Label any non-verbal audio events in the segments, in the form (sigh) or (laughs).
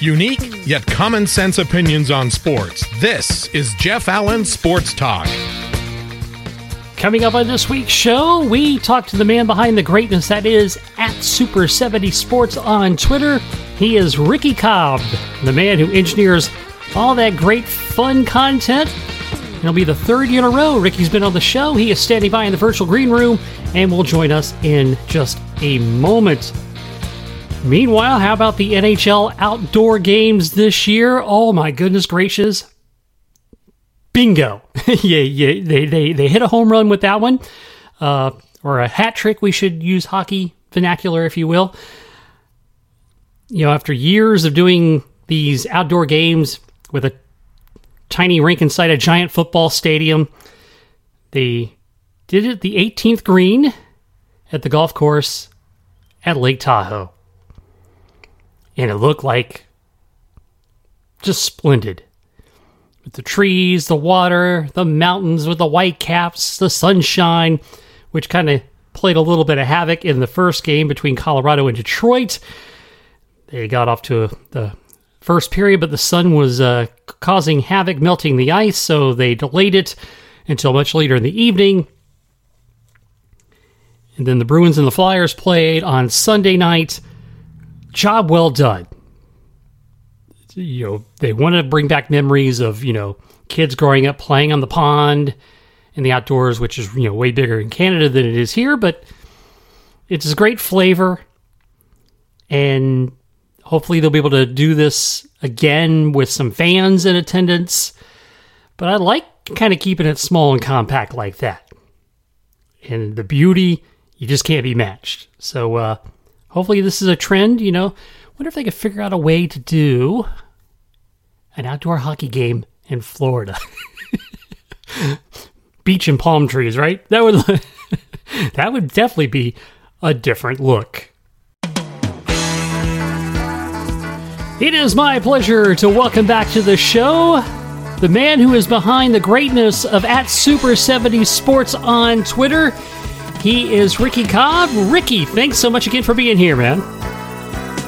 Unique yet common sense opinions on sports. This is Jeff Allen Sports Talk. Coming up on this week's show, we talk to the man behind the greatness that is at Super 70 Sports on Twitter. He is Ricky Cobb, the man who engineers all that great fun content. It'll be the third year in a row Ricky's been on the show. He is standing by in the virtual green room and will join us in just a moment. Meanwhile, how about the NHL outdoor games this year? Oh my goodness gracious. Bingo. (laughs) yeah, yeah, they, they, they hit a home run with that one. Uh, or a hat trick, we should use hockey vernacular, if you will. You know, after years of doing these outdoor games with a tiny rink inside a giant football stadium, they did it the 18th green at the golf course at Lake Tahoe and it looked like just splendid. With the trees, the water, the mountains with the white caps, the sunshine, which kind of played a little bit of havoc in the first game between Colorado and Detroit. They got off to the first period, but the sun was uh, causing havoc, melting the ice, so they delayed it until much later in the evening. And then the Bruins and the Flyers played on Sunday night job well done. You know, they want to bring back memories of, you know, kids growing up playing on the pond in the outdoors, which is, you know, way bigger in Canada than it is here, but it's a great flavor. And hopefully they'll be able to do this again with some fans in attendance. But I like kind of keeping it small and compact like that. And the beauty, you just can't be matched. So, uh, hopefully this is a trend. You know, wonder if they could figure out a way to do an outdoor hockey game in Florida. (laughs) Beach and palm trees, right? That would (laughs) that would definitely be a different look. It is my pleasure to welcome back to the show the man who is behind the greatness of at Super 70 Sports on Twitter. He is Ricky Cobb. Ricky, thanks so much again for being here, man.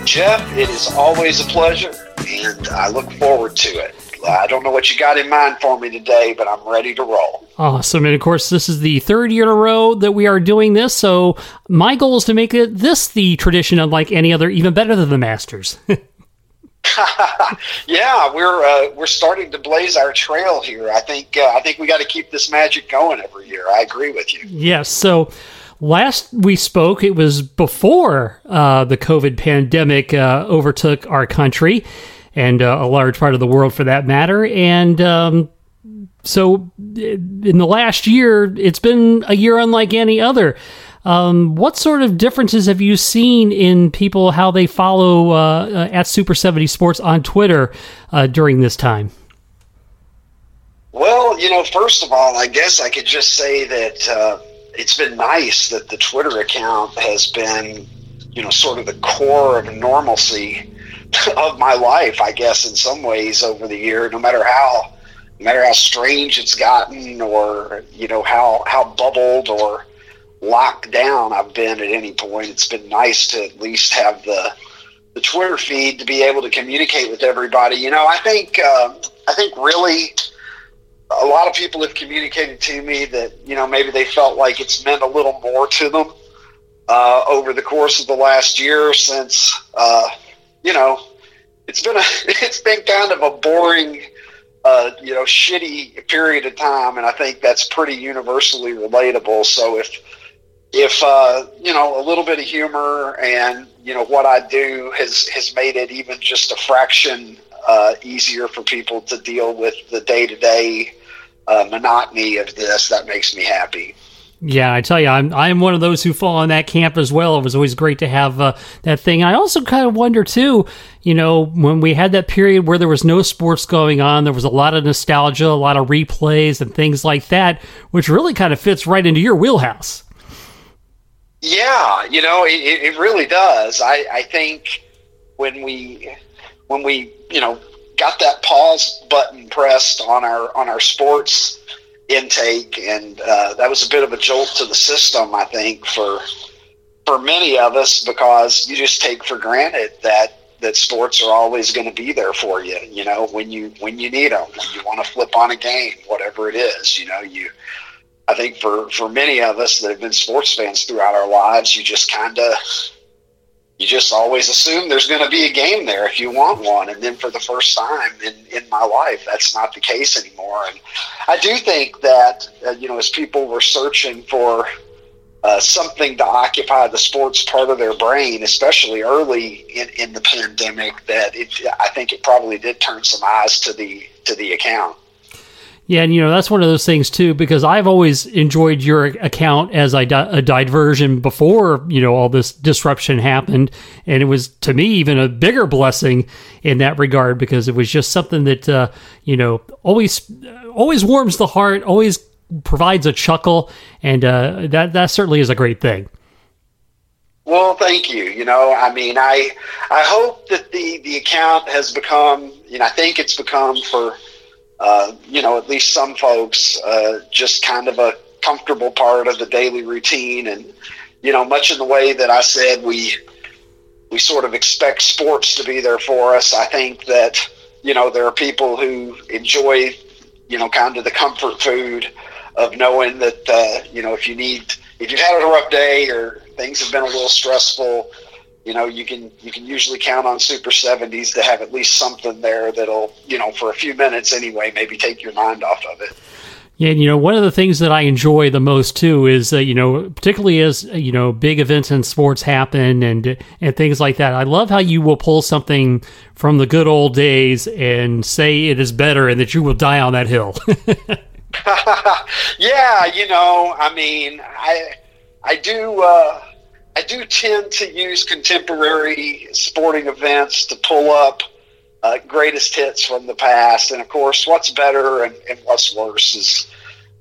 Jeff, it is always a pleasure, and I look forward to it. I don't know what you got in mind for me today, but I'm ready to roll. Awesome. And of course, this is the third year in a row that we are doing this. So my goal is to make it this the tradition unlike any other, even better than the Masters. (laughs) (laughs) yeah, we're uh, we're starting to blaze our trail here. I think uh, I think we got to keep this magic going every year. I agree with you. Yes. So last we spoke, it was before uh, the COVID pandemic uh, overtook our country and uh, a large part of the world, for that matter. And um, so, in the last year, it's been a year unlike any other. Um, what sort of differences have you seen in people how they follow uh, uh at Super 70 Sports on Twitter uh, during this time? Well, you know, first of all, I guess I could just say that uh, it's been nice that the Twitter account has been, you know, sort of the core of normalcy (laughs) of my life, I guess, in some ways over the year, no matter how. No matter how strange it's gotten, or you know how how bubbled or locked down I've been at any point. It's been nice to at least have the the Twitter feed to be able to communicate with everybody. You know, I think uh, I think really a lot of people have communicated to me that you know maybe they felt like it's meant a little more to them uh, over the course of the last year since uh, you know it's been a (laughs) it's been kind of a boring uh, you know shitty period of time and I think that's pretty universally relatable so if if uh, you know a little bit of humor and you know what I do has has made it even just a fraction uh, easier for people to deal with the day to day monotony of this, that makes me happy. Yeah, I tell you, I'm I'm one of those who fall on that camp as well. It was always great to have uh, that thing. I also kind of wonder too, you know, when we had that period where there was no sports going on, there was a lot of nostalgia, a lot of replays and things like that, which really kind of fits right into your wheelhouse. Yeah, you know, it, it really does. I, I think when we when we you know got that pause button pressed on our on our sports intake, and uh, that was a bit of a jolt to the system. I think for for many of us because you just take for granted that that sports are always going to be there for you. You know, when you when you need them, when you want to flip on a game, whatever it is. You know, you. I think for for many of us that have been sports fans throughout our lives, you just kind of you just always assume there's going to be a game there if you want one. And then for the first time in, in my life, that's not the case anymore. And I do think that, uh, you know, as people were searching for uh, something to occupy the sports part of their brain, especially early in, in the pandemic, that it, I think it probably did turn some eyes to the to the account. Yeah, and you know that's one of those things too because I've always enjoyed your account as a, di- a diversion before you know all this disruption happened, and it was to me even a bigger blessing in that regard because it was just something that uh, you know always always warms the heart, always provides a chuckle, and uh, that that certainly is a great thing. Well, thank you. You know, I mean, I I hope that the the account has become, you know, I think it's become for uh, you know, at least some folks, uh, just kind of a comfortable part of the daily routine. And, you know, much in the way that I said, we, we sort of expect sports to be there for us. I think that, you know, there are people who enjoy, you know, kind of the comfort food of knowing that, uh, you know, if you need, if you've had a rough day or things have been a little stressful, you know you can you can usually count on super 70s to have at least something there that'll you know for a few minutes anyway maybe take your mind off of it yeah, and you know, one of the things that I enjoy the most too is, uh, you know, particularly as you know, big events in sports happen and and things like that. I love how you will pull something from the good old days and say it is better, and that you will die on that hill. (laughs) (laughs) yeah, you know, I mean, I I do. Uh, I do tend to use contemporary sporting events to pull up uh, greatest hits from the past. And of course, what's better and, and what's worse is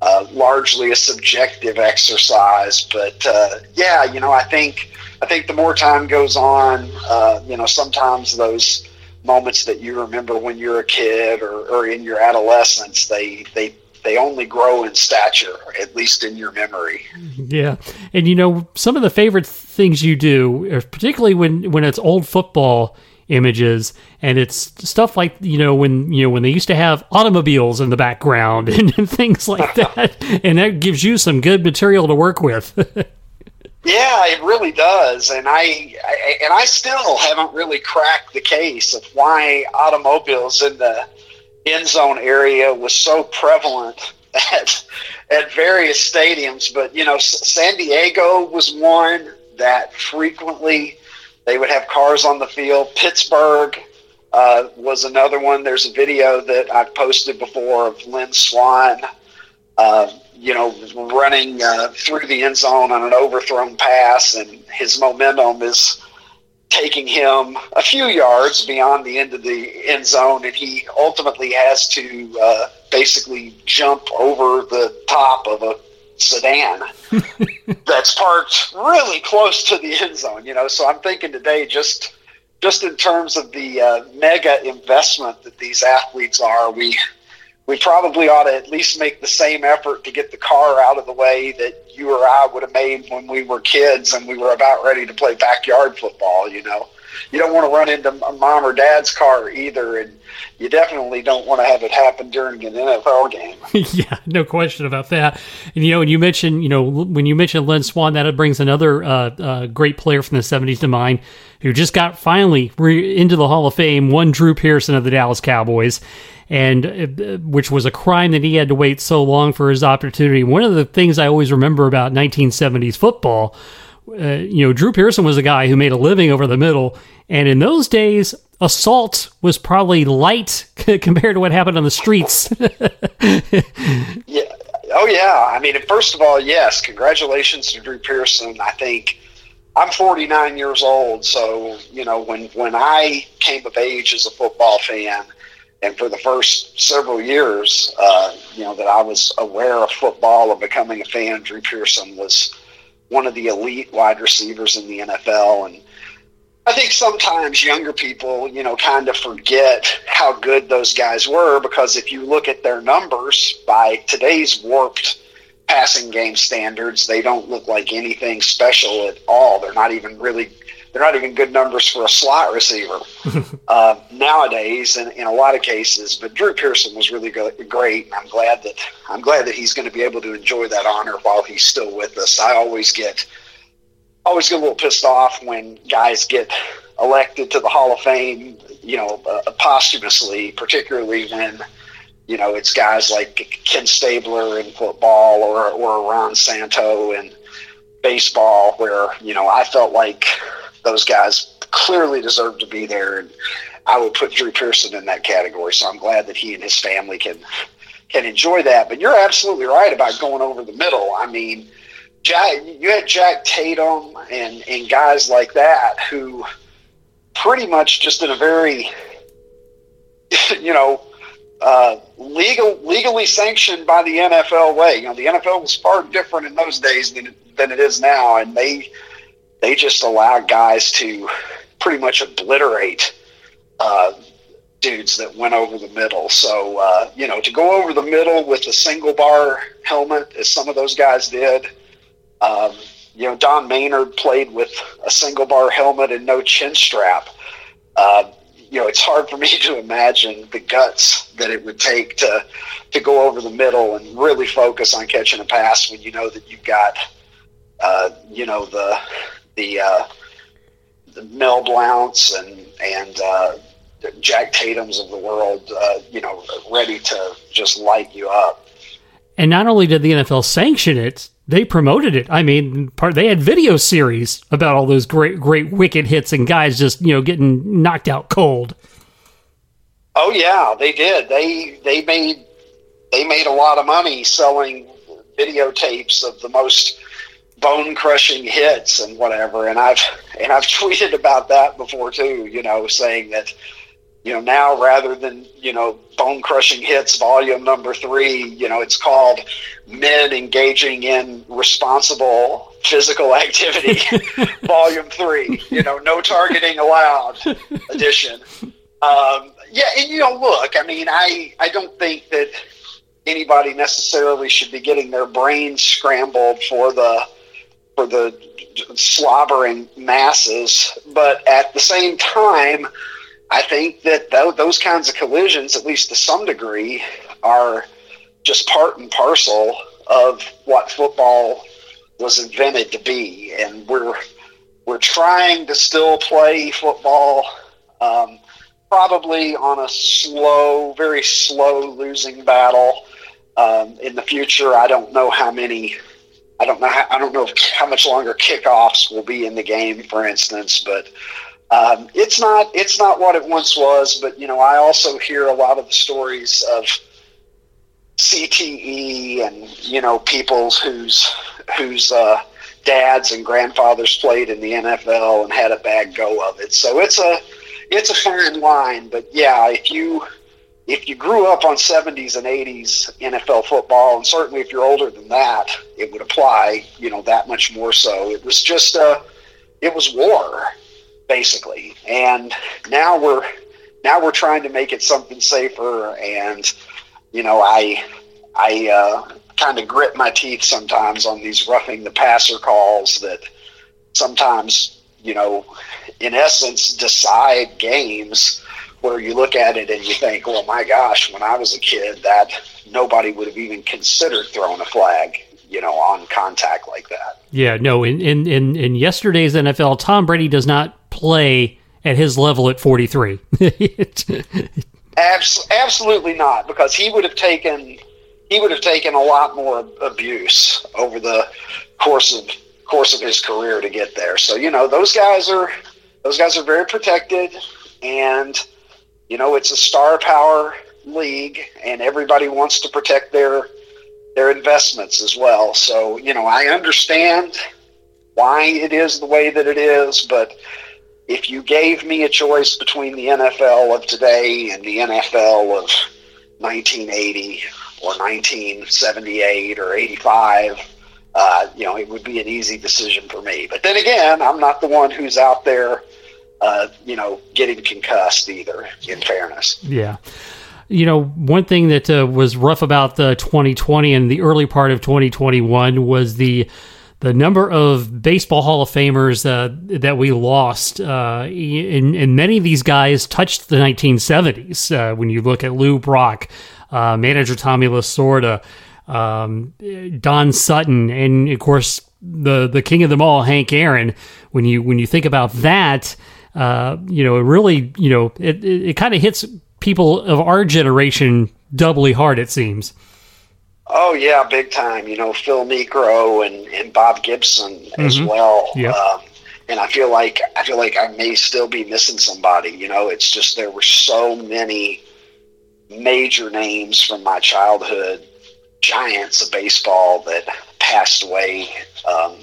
uh, largely a subjective exercise. But uh, yeah, you know, I think I think the more time goes on, uh, you know, sometimes those moments that you remember when you're a kid or, or in your adolescence, they they they only grow in stature, at least in your memory. Yeah, and you know some of the favorite things you do, uh, particularly when when it's old football images and it's stuff like you know when you know when they used to have automobiles in the background and, (laughs) and things like that (laughs) and that gives you some good material to work with. (laughs) Yeah it really does. And I, I, and i still haven't really cracked the case of why automobiles in the end zone area was so prevalent (laughs) at at various stadiums. But you know, San Diego was one that frequently they would have cars on the field. Pittsburgh uh, was another one. There's a video that I've posted before of Lynn Swann. Uh, you know, running uh, through the end zone on an overthrown pass, and his momentum is taking him a few yards beyond the end of the end zone, and he ultimately has to uh, basically jump over the top of a sedan (laughs) that's parked really close to the end zone. You know, so I'm thinking today just just in terms of the uh, mega investment that these athletes are, we we probably ought to at least make the same effort to get the car out of the way that you or I would have made when we were kids and we were about ready to play backyard football. You know, you don't want to run into mom or dad's car either, and you definitely don't want to have it happen during an NFL game. (laughs) yeah, no question about that. And you know, and you mentioned, you know, when you mentioned Lynn Swann, that brings another uh, uh, great player from the '70s to mind, who just got finally re- into the Hall of Fame. One Drew Pearson of the Dallas Cowboys and uh, which was a crime that he had to wait so long for his opportunity. One of the things I always remember about 1970s football, uh, you know, Drew Pearson was a guy who made a living over the middle, and in those days, assault was probably light (laughs) compared to what happened on the streets. (laughs) yeah. Oh yeah. I mean, first of all, yes, congratulations to Drew Pearson. I think. I'm 49 years old, so you know when when I came of age as a football fan, and for the first several years, uh, you know, that I was aware of football and becoming a fan, Drew Pearson was one of the elite wide receivers in the NFL. And I think sometimes younger people, you know, kind of forget how good those guys were because if you look at their numbers by today's warped passing game standards, they don't look like anything special at all. They're not even really they're not even good numbers for a slot receiver (laughs) uh, nowadays, in, in a lot of cases. But Drew Pearson was really go- great, and I'm glad that I'm glad that he's going to be able to enjoy that honor while he's still with us. I always get always get a little pissed off when guys get elected to the Hall of Fame, you know, uh, posthumously, particularly when you know it's guys like Ken Stabler in football or or Ron Santo in baseball, where you know I felt like those guys clearly deserve to be there, and I would put Drew Pearson in that category. So I'm glad that he and his family can can enjoy that. But you're absolutely right about going over the middle. I mean, Jack, you had Jack Tatum and and guys like that who pretty much just in a very (laughs) you know uh, legal legally sanctioned by the NFL way. You know, the NFL was far different in those days than than it is now, and they they just allow guys to pretty much obliterate uh, dudes that went over the middle. So uh, you know, to go over the middle with a single bar helmet, as some of those guys did. Um, you know, Don Maynard played with a single bar helmet and no chin strap. Uh, you know, it's hard for me (laughs) to imagine the guts that it would take to to go over the middle and really focus on catching a pass when you know that you've got, uh, you know, the the uh, the Mel Blounts and and uh, Jack Tatum's of the world, uh, you know, ready to just light you up. And not only did the NFL sanction it, they promoted it. I mean, part they had video series about all those great, great wicked hits and guys just you know getting knocked out cold. Oh yeah, they did. They they made they made a lot of money selling videotapes of the most bone crushing hits and whatever. And I've and I've (laughs) tweeted about that before too. You know, saying that you know now rather than you know bone crushing hits volume number three, you know it's called men engaging in responsible physical (laughs) activity (laughs) volume three. You know, no targeting allowed edition. Um, yeah, and you know, look, I mean, I I don't think that anybody necessarily should be getting their brains scrambled for the for the slobbering masses, but at the same time, I think that th- those kinds of collisions, at least to some degree, are just part and parcel of what football was invented to be, and we're we're trying to still play football. Um, probably on a slow, very slow losing battle. Um, in the future, I don't know how many. I don't know. How, I don't know how much longer kickoffs will be in the game, for instance. But um, it's not. It's not what it once was. But you know, I also hear a lot of the stories of CTE and you know people whose whose uh, dads and grandfathers played in the NFL and had a bad go of it. So it's a it's a fine line, but yeah, if you if you grew up on 70s and 80s NFL football, and certainly if you're older than that, it would apply, you know, that much more so. It was just uh, it was war, basically, and now we're now we're trying to make it something safer, and you know, I I uh, kind of grit my teeth sometimes on these roughing the passer calls that sometimes you know, in essence, decide games where you look at it and you think, well, my gosh, when I was a kid, that nobody would have even considered throwing a flag, you know, on contact like that. Yeah, no, in, in, in, in yesterday's NFL, Tom Brady does not play at his level at 43. (laughs) Abs- absolutely not, because he would have taken he would have taken a lot more abuse over the course of course of his career to get there. So you know those guys are those guys are very protected, and you know it's a star power league, and everybody wants to protect their their investments as well. So you know I understand why it is the way that it is, but if you gave me a choice between the NFL of today and the NFL of 1980 or 1978 or 85 uh, you know, it would be an easy decision for me. But then again, I'm not the one who's out there, uh, you know, getting concussed either. In fairness, yeah. You know, one thing that uh, was rough about the 2020 and the early part of 2021 was the the number of baseball Hall of Famers uh, that we lost, uh, and, and, many of these guys touched the 1970s. Uh, when you look at Lou Brock, uh, manager Tommy Lasorda, um, Don Sutton, and of course the the king of them all, Hank Aaron. When you when you think about that, uh, you know, it really, you know, it it, it kind of hits people of our generation doubly hard. It seems. Oh yeah, big time. You know, Phil Niekro and, and Bob Gibson mm-hmm. as well. Yeah. Um, and I feel like I feel like I may still be missing somebody. You know, it's just there were so many major names from my childhood, giants of baseball that passed away um,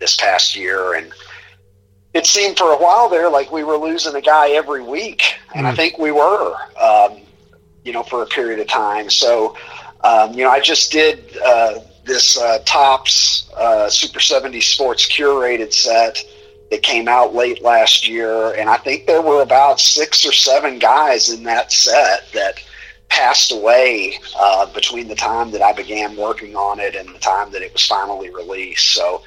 this past year, and it seemed for a while there like we were losing a guy every week, and mm. I think we were, um, you know, for a period of time. So um, you know, I just did uh, this uh, Topps uh, Super 70 Sports curated set that came out late last year, and I think there were about six or seven guys in that set that passed away uh, between the time that I began working on it and the time that it was finally released. So,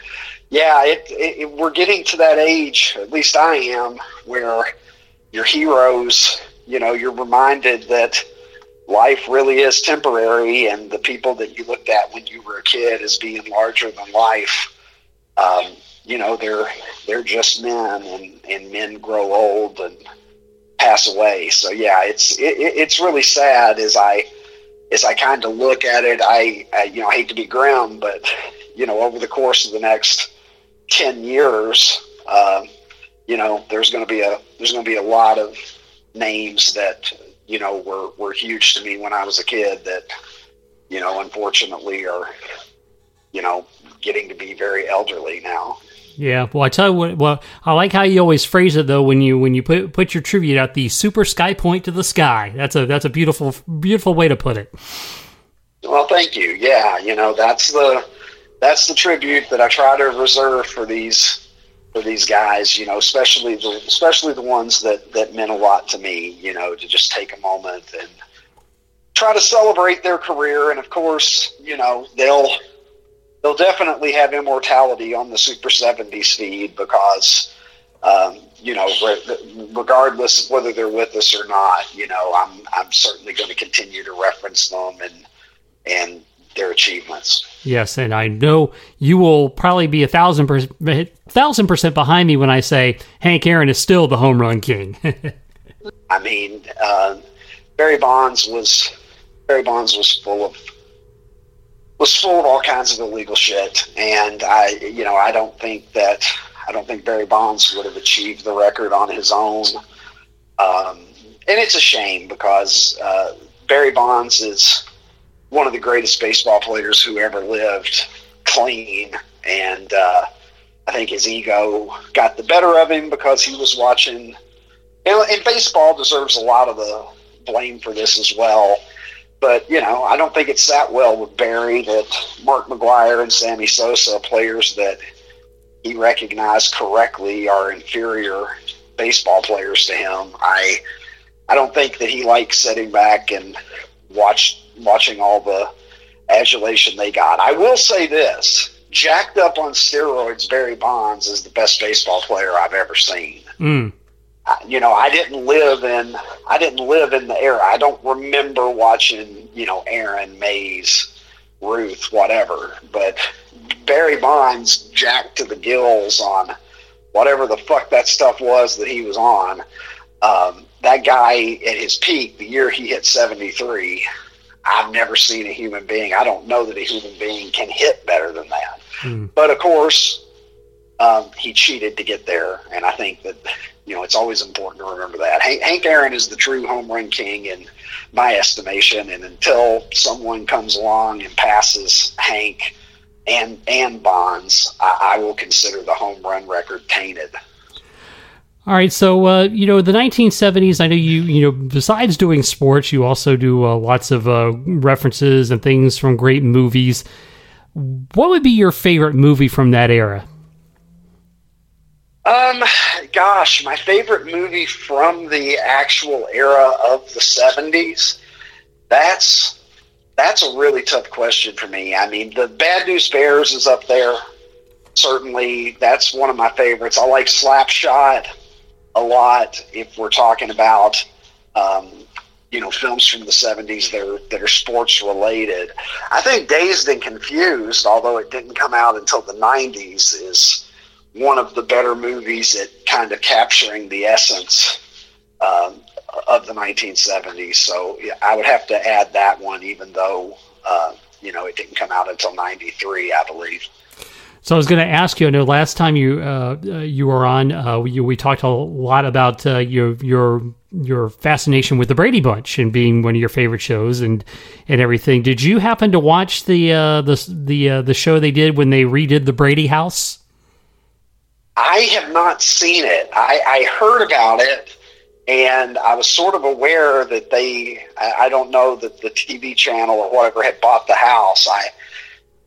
yeah, it, it, we're getting to that age, at least I am, where your heroes, you know, you're reminded that life really is temporary, and the people that you looked at when you were a kid as being larger than life, um, you know, they're they're just men, and, and men grow old and pass away. So yeah, it's it, it's really sad as I as I kind of look at it. I, I you know I hate to be grim, but you know over the course of the next ten years, uh, you know there's going to be a there's going to be a lot of names that you know, were, were huge to me when I was a kid that, you know, unfortunately are, you know, getting to be very elderly now. Yeah, well, I tell you what. Well, I like how you always phrase it though when you when you put put your tribute out the super sky point to the sky. That's a that's a beautiful beautiful way to put it. Well, thank you. Yeah, you know that's the that's the tribute that I try to reserve for these for these guys, you know, especially the especially the ones that that meant a lot to me, you know, to just take a moment and try to celebrate their career. And of course, you know, they'll they'll definitely have immortality on the Super 70s feed because um, you know, regardless of whether they're with us or not, you know, I'm I'm certainly going to continue to reference them and and their achievements. Yes, and I know you will probably be a thousand percent, thousand percent behind me when I say Hank Aaron is still the home run king. (laughs) I mean, uh, Barry Bonds was Barry Bonds was full of was full of all kinds of illegal shit, and I, you know, I don't think that I don't think Barry Bonds would have achieved the record on his own. Um, and it's a shame because uh, Barry Bonds is one of the greatest baseball players who ever lived, clean, and uh, I think his ego got the better of him because he was watching. And, and baseball deserves a lot of the blame for this as well. But you know, I don't think it sat well with Barry that Mark McGwire and Sammy Sosa, players that he recognized correctly, are inferior baseball players to him. I I don't think that he likes sitting back and watch watching all the adulation they got. I will say this: jacked up on steroids, Barry Bonds is the best baseball player I've ever seen. Mm. you know, I didn't live in I didn't live in the era. I don't remember watching you know Aaron Mays, Ruth, whatever. But Barry Bonds jacked to the gills on whatever the fuck that stuff was that he was on. Um, that guy at his peak, the year he hit 73, I've never seen a human being. I don't know that a human being can hit better than that. Mm. But of course, um, he cheated to get there, and I think that you know it's always important to remember that. Hank, Hank Aaron is the true home run king in my estimation, and until someone comes along and passes Hank and and Bonds, I, I will consider the home run record tainted. All right, so uh, you know the 1970s. I know you you know besides doing sports, you also do uh, lots of uh, references and things from great movies. What would be your favorite movie from that era? Um, gosh, my favorite movie from the actual era of the 70s. That's that's a really tough question for me. I mean, the Bad News Bears is up there certainly that's one of my favorites. I like Slapshot a lot if we're talking about um, you know films from the 70s that are, that are sports related. I think Dazed and Confused, although it didn't come out until the 90s, is one of the better movies at kind of capturing the essence um, of the 1970s. So I would have to add that one, even though uh, you know it didn't come out until '93, I believe. So I was going to ask you. I know last time you uh, uh, you were on, uh, we, we talked a lot about uh, your your your fascination with the Brady Bunch and being one of your favorite shows and and everything. Did you happen to watch the uh, the the uh, the show they did when they redid the Brady House? I have not seen it. I, I heard about it, and I was sort of aware that they. I, I don't know that the TV channel or whatever had bought the house. I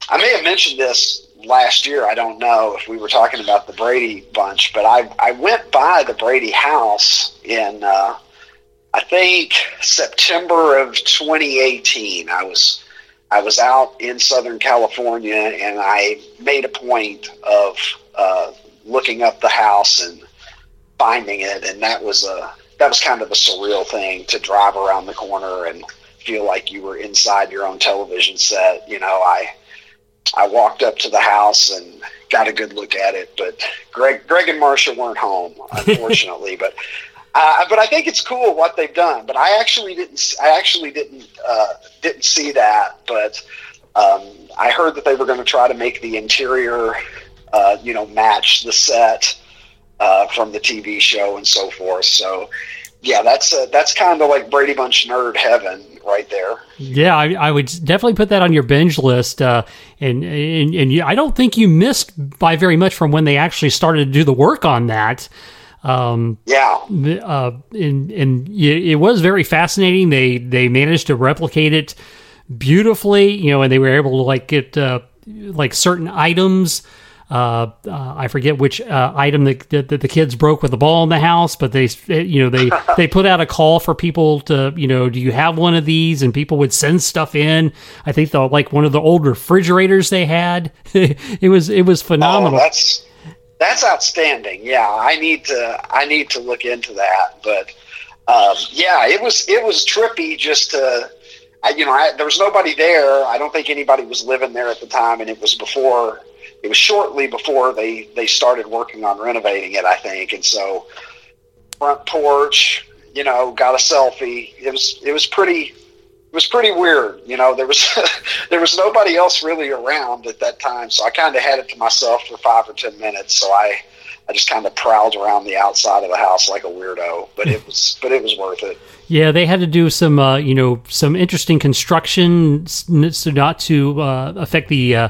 I may have mentioned this last year. I don't know if we were talking about the Brady bunch, but I I went by the Brady house in uh, I think September of 2018. I was I was out in Southern California and I made a point of uh, looking up the house and finding it, and that was a that was kind of a surreal thing to drive around the corner and feel like you were inside your own television set. You know, I I walked up to the house and got a good look at it, but Greg, Greg and Marcia weren't home, (laughs) unfortunately. but uh, but I think it's cool what they've done. But I actually didn't. I actually didn't uh, didn't see that. But um, I heard that they were going to try to make the interior, uh, you know, match the set uh, from the TV show and so forth. So yeah, that's uh, that's kind of like Brady Bunch nerd heaven right there. Yeah, I, I, would definitely put that on your binge list. Uh, and and, and you, I don't think you missed by very much from when they actually started to do the work on that. Um, yeah, uh, and and it was very fascinating. They they managed to replicate it beautifully, you know, and they were able to like get uh, like certain items uh, uh, I forget which uh, item that, that, the kids broke with the ball in the house, but they, you know, they (laughs) they put out a call for people to, you know, do you have one of these? And people would send stuff in. I think the like one of the old refrigerators they had. (laughs) it was it was phenomenal. Oh, that's that's outstanding. Yeah, I need to I need to look into that. But um, yeah, it was it was trippy just to. I, you know, I, there was nobody there. I don't think anybody was living there at the time, and it was before it was shortly before they they started working on renovating it, I think. And so front porch, you know, got a selfie. It was it was pretty it was pretty weird. You know, there was (laughs) there was nobody else really around at that time, so I kind of had it to myself for five or ten minutes. So I I just kind of prowled around the outside of the house like a weirdo, but it was but it was worth it. Yeah, they had to do some uh, you know some interesting construction so not to uh, affect the. Uh,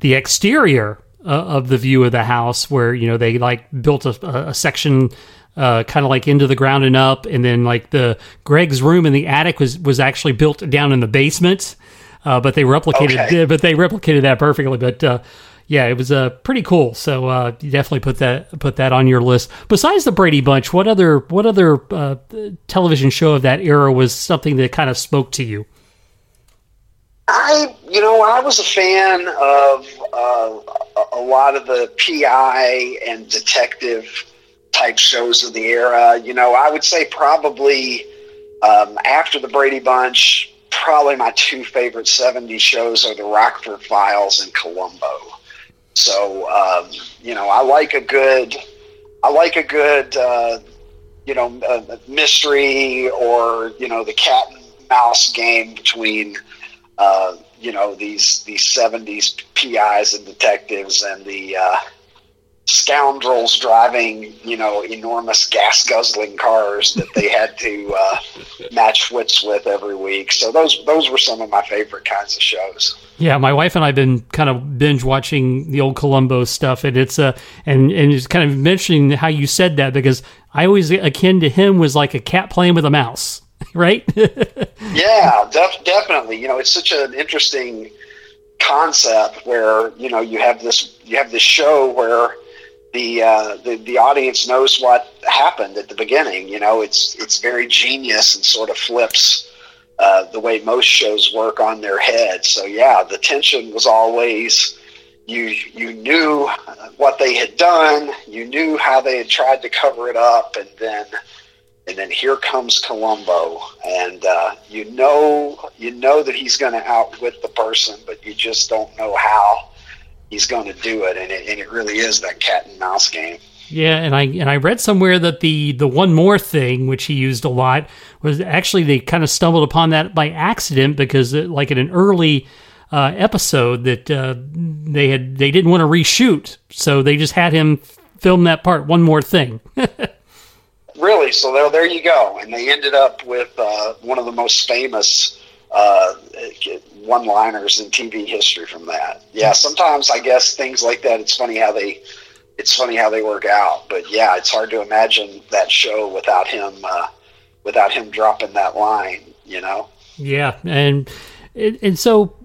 the exterior uh, of the view of the house, where you know they like built a, a section uh, kind of like into the ground and up, and then like the Greg's room in the attic was was actually built down in the basement. Uh, but they replicated, okay. but they replicated that perfectly. But uh, yeah, it was uh, pretty cool. So uh, you definitely put that put that on your list. Besides the Brady Bunch, what other what other uh, television show of that era was something that kind of spoke to you? I, you know, I was a fan of uh, a lot of the PI and detective type shows of the era. You know, I would say probably um, after the Brady Bunch, probably my two favorite 70s shows are the Rockford Files and Columbo. So, um, you know, I like a good, I like a good, uh, you know, mystery or, you know, the cat and mouse game between uh, you know these these 70s PIs and detectives and the uh, scoundrels driving you know enormous gas guzzling cars that they (laughs) had to uh, match wits with every week. So those those were some of my favorite kinds of shows. Yeah, my wife and I've been kind of binge watching the old Columbo stuff, and it's uh and and it's kind of mentioning how you said that because I always akin to him was like a cat playing with a mouse. Right? (laughs) yeah, def- definitely. You know, it's such an interesting concept where you know you have this you have this show where the uh, the the audience knows what happened at the beginning. You know, it's it's very genius and sort of flips. Uh, the way most shows work on their head. So yeah, the tension was always, you you knew what they had done, you knew how they had tried to cover it up, and then and then here comes Columbo, and uh, you know you know that he's going to outwit the person, but you just don't know how he's going to do it, and it, and it really is that cat and mouse game. Yeah, and I and I read somewhere that the the one more thing which he used a lot was actually they kind of stumbled upon that by accident because it, uh, like in an early uh, episode that uh, they had they didn't want to reshoot, so they just had him film that part. One more thing. (laughs) really, so there there you go, and they ended up with uh, one of the most famous uh, one-liners in TV history from that. Yeah, sometimes I guess things like that. It's funny how they it's funny how they work out. But yeah, it's hard to imagine that show without him uh, without him dropping that line. You know. Yeah, and and so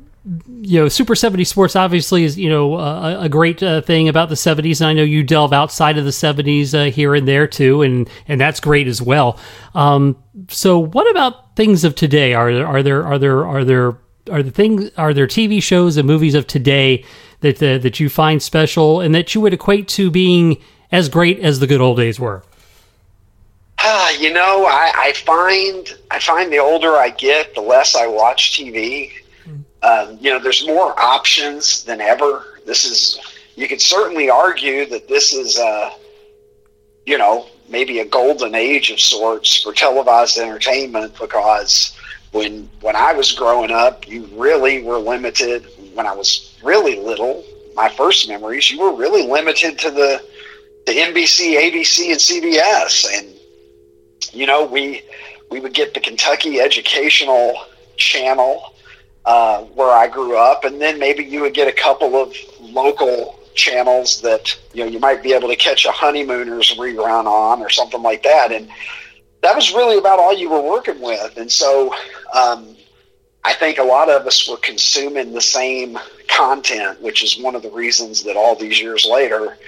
you know, Super 70 Sports obviously is, you know, uh, a great uh, thing about the 70s. And I know you delve outside of the 70s uh, here and there too, and, and that's great as well. Um, so what about things of today? Are there, are there, are there, are there, are the things, are there TV shows and movies of today that uh, that you find special and that you would equate to being as great as the good old days were? Uh, you know, I, I find I find the older I get, the less I watch TV. Um, you know, there's more options than ever. This is you could certainly argue that this is, uh, you know, maybe a golden age of sorts for televised entertainment because when when I was growing up, you really were limited. When I was really little, my first memories, you were really limited to the the NBC, ABC, and CBS, and you know we we would get the Kentucky Educational Channel uh, where I grew up, and then maybe you would get a couple of local channels that you know you might be able to catch a honeymooners rerun on or something like that, and that was really about all you were working with, and so. Um, I think a lot of us were consuming the same content, which is one of the reasons that all these years later,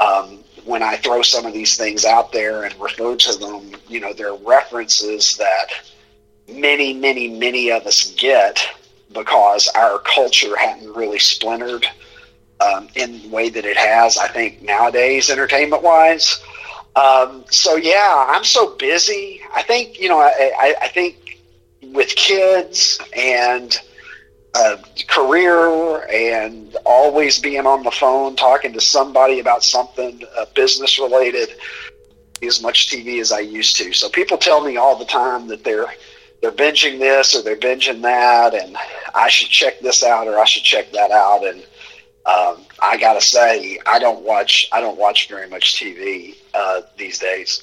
um, when I throw some of these things out there and refer to them, you know, they're references that many, many, many of us get because our culture hadn't really splintered um, in the way that it has, I think, nowadays, entertainment wise. Um, so, yeah, I'm so busy. I think, you know, I, I, think with kids and a career and always being on the phone talking to somebody about something uh, business related as much TV as I used to. So people tell me all the time that they're they're binging this or they're binging that, and I should check this out or I should check that out. And um, I gotta say, I don't watch I don't watch very much TV uh, these days.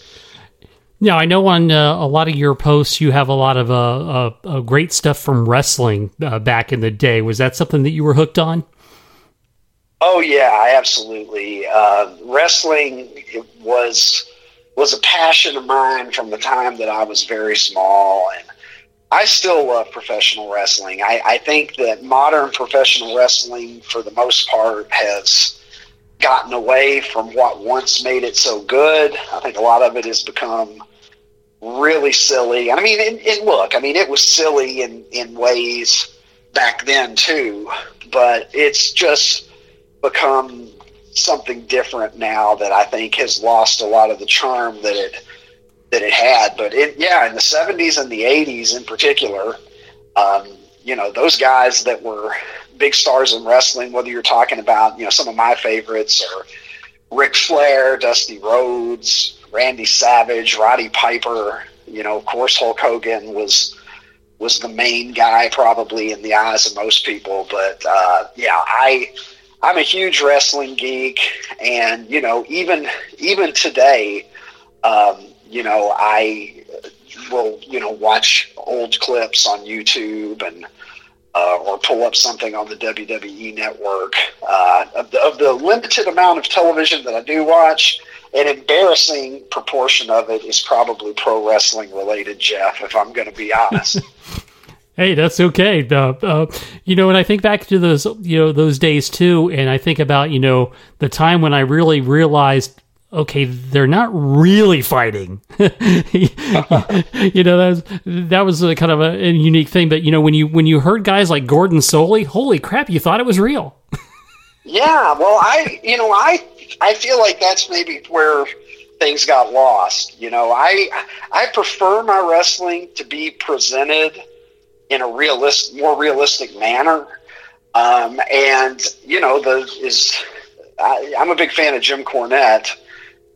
Now I know on uh, a lot of your posts you have a lot of uh, uh, uh great stuff from wrestling uh, back in the day. Was that something that you were hooked on? Oh yeah, absolutely. Uh, wrestling was was a passion of mine from the time that I was very small, and I still love professional wrestling. I, I think that modern professional wrestling, for the most part, has gotten away from what once made it so good. I think a lot of it has become really silly. And I mean, and, and look, I mean, it was silly in, in ways back then too, but it's just become something different now that I think has lost a lot of the charm that it that it had. But it, yeah, in the '70s and the '80s in particular, um, you know, those guys that were big stars in wrestling, whether you're talking about you know some of my favorites or Ric Flair, Dusty Rhodes, Randy Savage, Roddy Piper. You know, of course, Hulk Hogan was was the main guy probably in the eyes of most people. But uh, yeah, I I'm a huge wrestling geek, and you know, even even today, um, you know, I will you know watch old clips on YouTube and. Uh, or pull up something on the WWE network. Uh, of, the, of the limited amount of television that I do watch, an embarrassing proportion of it is probably pro wrestling related, Jeff, if I'm going to be honest. (laughs) hey, that's okay. Uh, uh, you know, and I think back to those, you know, those days too, and I think about, you know, the time when I really realized okay, they're not really fighting. (laughs) you know, that was, that was a kind of a, a, unique thing. But you know, when you when you heard guys like Gordon Solie, holy crap, you thought it was real. (laughs) Yeah, well, I you know I I feel like that's maybe where things got lost. You know, I I prefer my wrestling to be presented in a realist, more realistic manner. Um, and you know, the is I, am a big fan of Jim Cornette,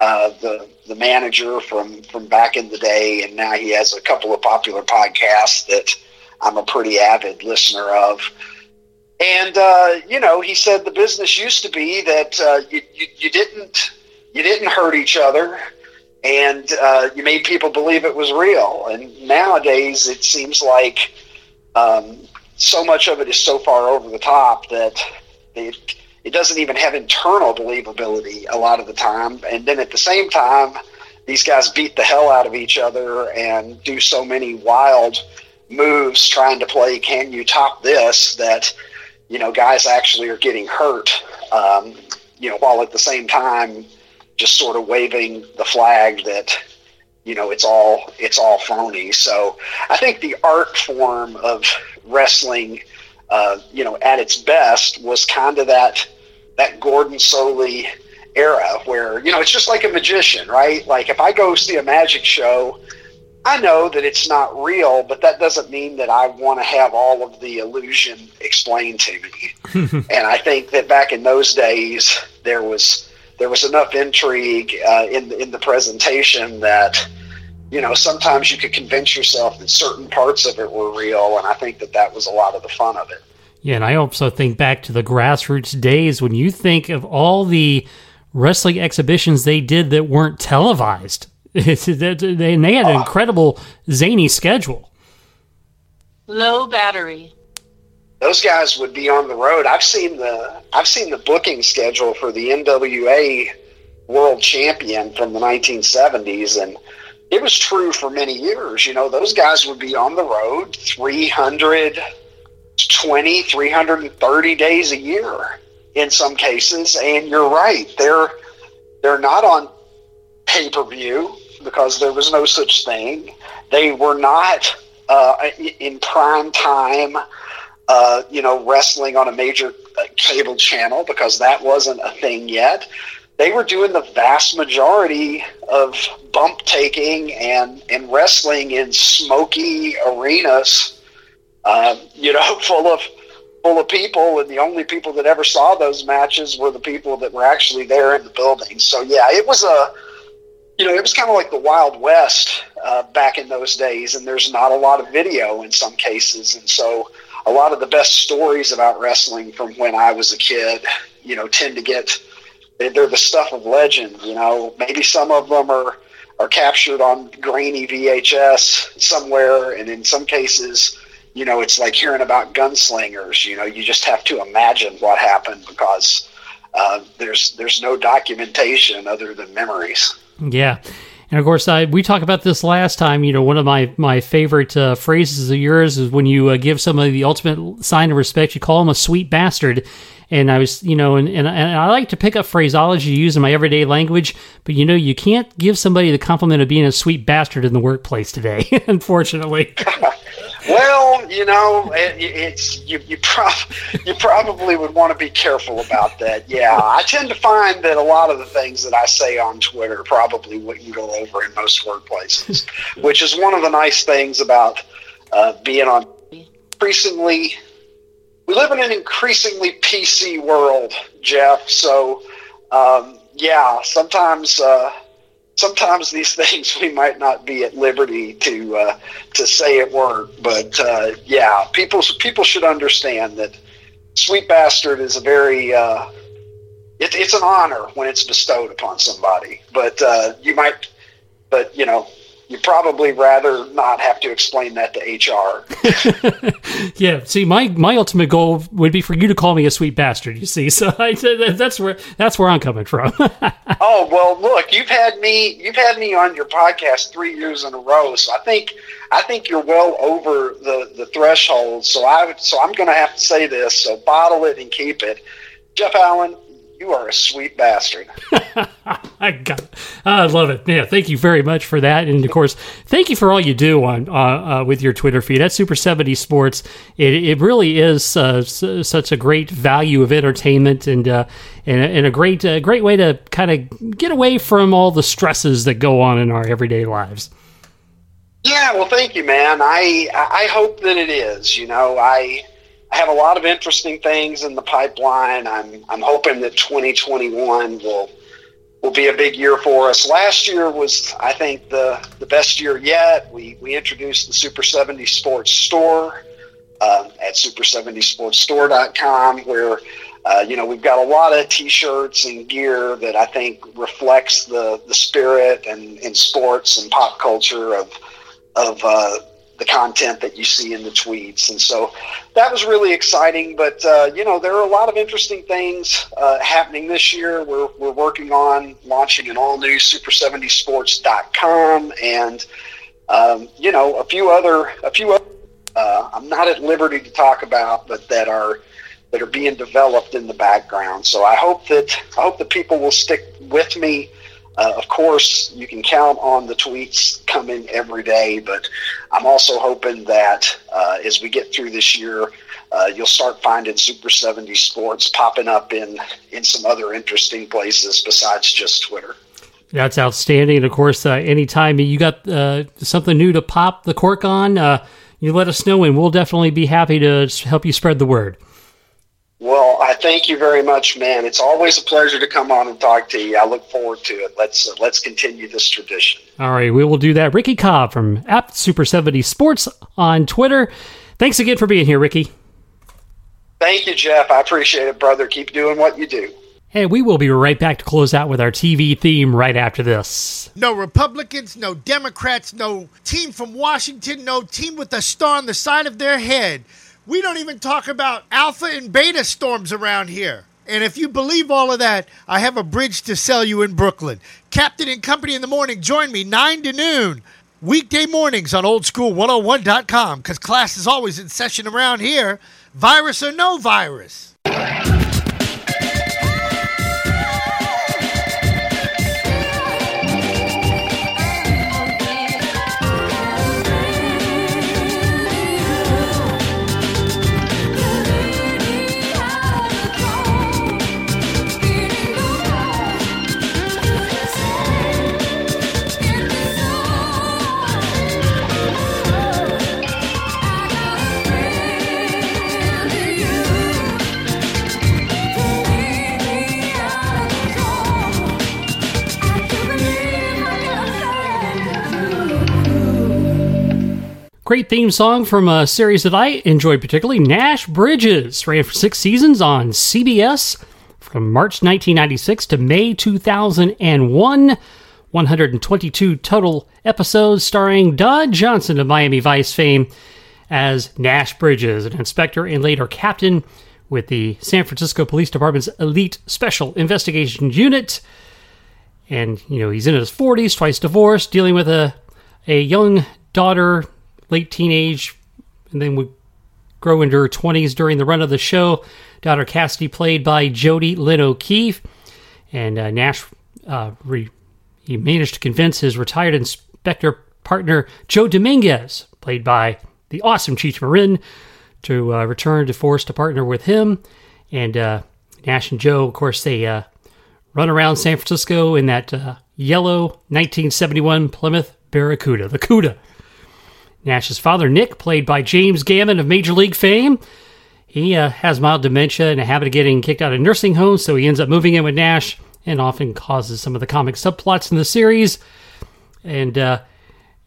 uh, the the manager from from back in the day, and now he has a couple of popular podcasts that I'm a pretty avid listener of. And uh, you know, he said the business used to be that uh, you, you, you didn't you didn't hurt each other, and uh, you made people believe it was real. And nowadays, it seems like um, so much of it is so far over the top that it doesn't even have internal believability a lot of the time. And then at the same time, these guys beat the hell out of each other and do so many wild moves trying to play can you top this that you know guys actually are getting hurt um, you know while at the same time just sort of waving the flag that you know it's all it's all phony so i think the art form of wrestling uh, you know at its best was kind of that that gordon Solie era where you know it's just like a magician right like if i go see a magic show I know that it's not real, but that doesn't mean that I want to have all of the illusion explained to me. (laughs) and I think that back in those days, there was there was enough intrigue uh, in in the presentation that you know sometimes you could convince yourself that certain parts of it were real, and I think that that was a lot of the fun of it. Yeah, and I also think back to the grassroots days when you think of all the wrestling exhibitions they did that weren't televised they, (laughs) and they had an incredible zany schedule. Low battery. Those guys would be on the road. I've seen the I've seen the booking schedule for the NWA World Champion from the 1970s, and it was true for many years. You know, those guys would be on the road 320, 330 days a year in some cases. And you're right, they're they're not on pay per view because there was no such thing. They were not uh, in prime time, uh, you know, wrestling on a major uh, cable channel because that wasn't a thing yet. They were doing the vast majority of bump taking and, and wrestling in smoky arenas, uh, you know, (laughs) full of full of people, and the only people that ever saw those matches were the people that were actually there in the building. So yeah, it was a you know, it was kind of like the Wild West uh, back in those days, and there's not a lot of video in some cases. And so a lot of the best stories about wrestling from when I was a kid, you know, tend to get, they're the stuff of legend, you know. Maybe some of them are, are captured on grainy VHS somewhere, and in some cases, you know, it's like hearing about gunslingers. You know, you just have to imagine what happened because uh, there's there's no documentation other than memories. Yeah. And of course, I, we talked about this last time. You know, one of my my favorite uh, phrases of yours is when you uh, give somebody the ultimate sign of respect, you call them a sweet bastard. And I was, you know, and, and, and I like to pick up phraseology to use in my everyday language, but you know, you can't give somebody the compliment of being a sweet bastard in the workplace today, (laughs) unfortunately. (laughs) Well, you know, it, it's you. You, prob- you probably would want to be careful about that. Yeah, I tend to find that a lot of the things that I say on Twitter probably wouldn't go over in most workplaces, which is one of the nice things about uh, being on. Increasingly, we live in an increasingly PC world, Jeff. So, um, yeah, sometimes. Uh, sometimes these (laughs) things we might not be at liberty to uh, to say at work, but uh, yeah, people people should understand that sweet bastard is a very uh, it, it's an honor when it's bestowed upon somebody, but uh, you might, but you know, you probably rather not have to explain that to HR. (laughs) yeah, see, my my ultimate goal would be for you to call me a sweet bastard. You see, (laughs) so I, that's where that's where I'm coming from. (laughs) oh well, look, you've had me you've had me on your podcast three years in a row, so I think I think you're well over the the threshold. So I so I'm going to have to say this. So bottle it and keep it, Jeff Allen You are a sweet bastard. (laughs) I got it. I love it. Yeah, thank you very much for that, and of course, thank you for all you do on uh, uh, with your Twitter feed. at Super Seventy Sports. It, it really is uh, s- such a great value of entertainment and uh, and, and, a great uh, great way to kind of get away from all the stresses that go on in our everyday lives. Yeah, well, thank you, man. I I hope that it is. You know, I I have a lot of interesting things in the pipeline. I'm I'm hoping that 2021 will will be a big year for us. Last year was, I think, the the best year yet. We we introduced the Super 70 Sports Store um, at super70sportsstore.com, where uh, you know we've got a lot of T-shirts and gear that I think reflects the the spirit and in sports and pop culture of of uh, the content that you see in the tweets. And so that was really exciting. But, uh, you know, there are a lot of interesting things uh, happening this year. We're, we're working on launching an all new super70sports.com and, um, you know, a few other, a few other, uh, I'm not at liberty to talk about, but that are, that are being developed in the background. So I hope that, I hope that people will stick with me uh, of course, you can count on the tweets coming every day, but I'm also hoping that uh, as we get through this year, uh, you'll start finding Super 70 Sports popping up in, in some other interesting places besides just Twitter. That's outstanding. And of course, uh, anytime you got uh, something new to pop the cork on, uh, you let us know, and we'll definitely be happy to help you spread the word. Well, I thank you very much, man. It's always a pleasure to come on and talk to you. I look forward to it. Let's uh, let's continue this tradition. All right, we will do that. Ricky Cobb from App Super 70 Sports on Twitter. Thanks again for being here, Ricky. Thank you, Jeff. I appreciate it, brother. Keep doing what you do. Hey, we will be right back to close out with our TV theme right after this. No Republicans, no Democrats, no team from Washington, no team with a star on the side of their head. We don't even talk about alpha and beta storms around here. And if you believe all of that, I have a bridge to sell you in Brooklyn. Captain and Company in the morning, join me 9 to noon. Weekday mornings on oldschool101.com because class is always in session around here, virus or no virus. Great theme song from a series that I enjoyed particularly, Nash Bridges. Ran for six seasons on CBS from March 1996 to May 2001. 122 total episodes starring Don Johnson of Miami Vice fame as Nash Bridges, an inspector and later captain with the San Francisco Police Department's Elite Special Investigations Unit. And, you know, he's in his 40s, twice divorced, dealing with a, a young daughter late teenage, and then would grow into her 20s during the run of the show. Daughter Cassidy, played by Jodi Lyn O'Keefe. And uh, Nash, uh, re- he managed to convince his retired inspector partner, Joe Dominguez, played by the awesome Cheech Marin, to uh, return to force to partner with him. And uh, Nash and Joe, of course, they uh, run around San Francisco in that uh, yellow 1971 Plymouth Barracuda, the CUDA. Nash's father, Nick, played by James Gammon of Major League fame, he uh, has mild dementia and a habit of getting kicked out of nursing homes, so he ends up moving in with Nash and often causes some of the comic subplots in the series. And uh,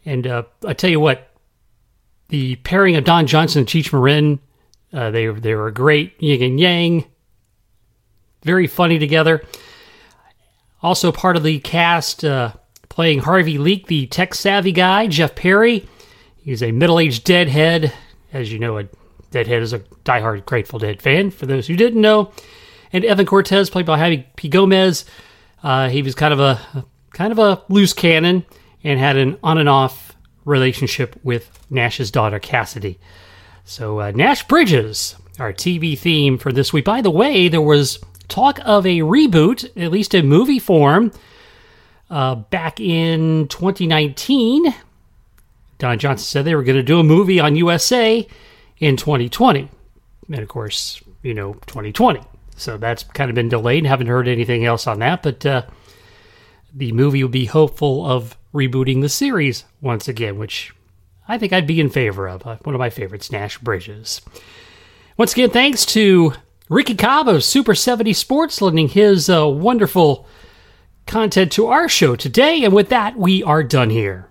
and uh, I tell you what, the pairing of Don Johnson and Cheech Marin, uh, they they were great yin and yang, very funny together. Also part of the cast uh, playing Harvey Leek, the tech savvy guy, Jeff Perry. He's a middle aged deadhead. As you know, a deadhead is a diehard Grateful Dead fan, for those who didn't know. And Evan Cortez, played by Javi P. Gomez. Uh, he was kind of a kind of a loose cannon and had an on and off relationship with Nash's daughter Cassidy. So uh, Nash Bridges, our TV theme for this week. By the way, there was talk of a reboot, at least in movie form, uh, back in 2019. Don Johnson said they were going to do a movie on USA in 2020. And of course, you know, 2020. So that's kind of been delayed. And haven't heard anything else on that, but uh, the movie will be hopeful of rebooting the series once again, which I think I'd be in favor of. Uh, one of my favorites, Nash Bridges. Once again, thanks to Ricky Cobb of Super 70 Sports lending his uh, wonderful content to our show today. And with that, we are done here.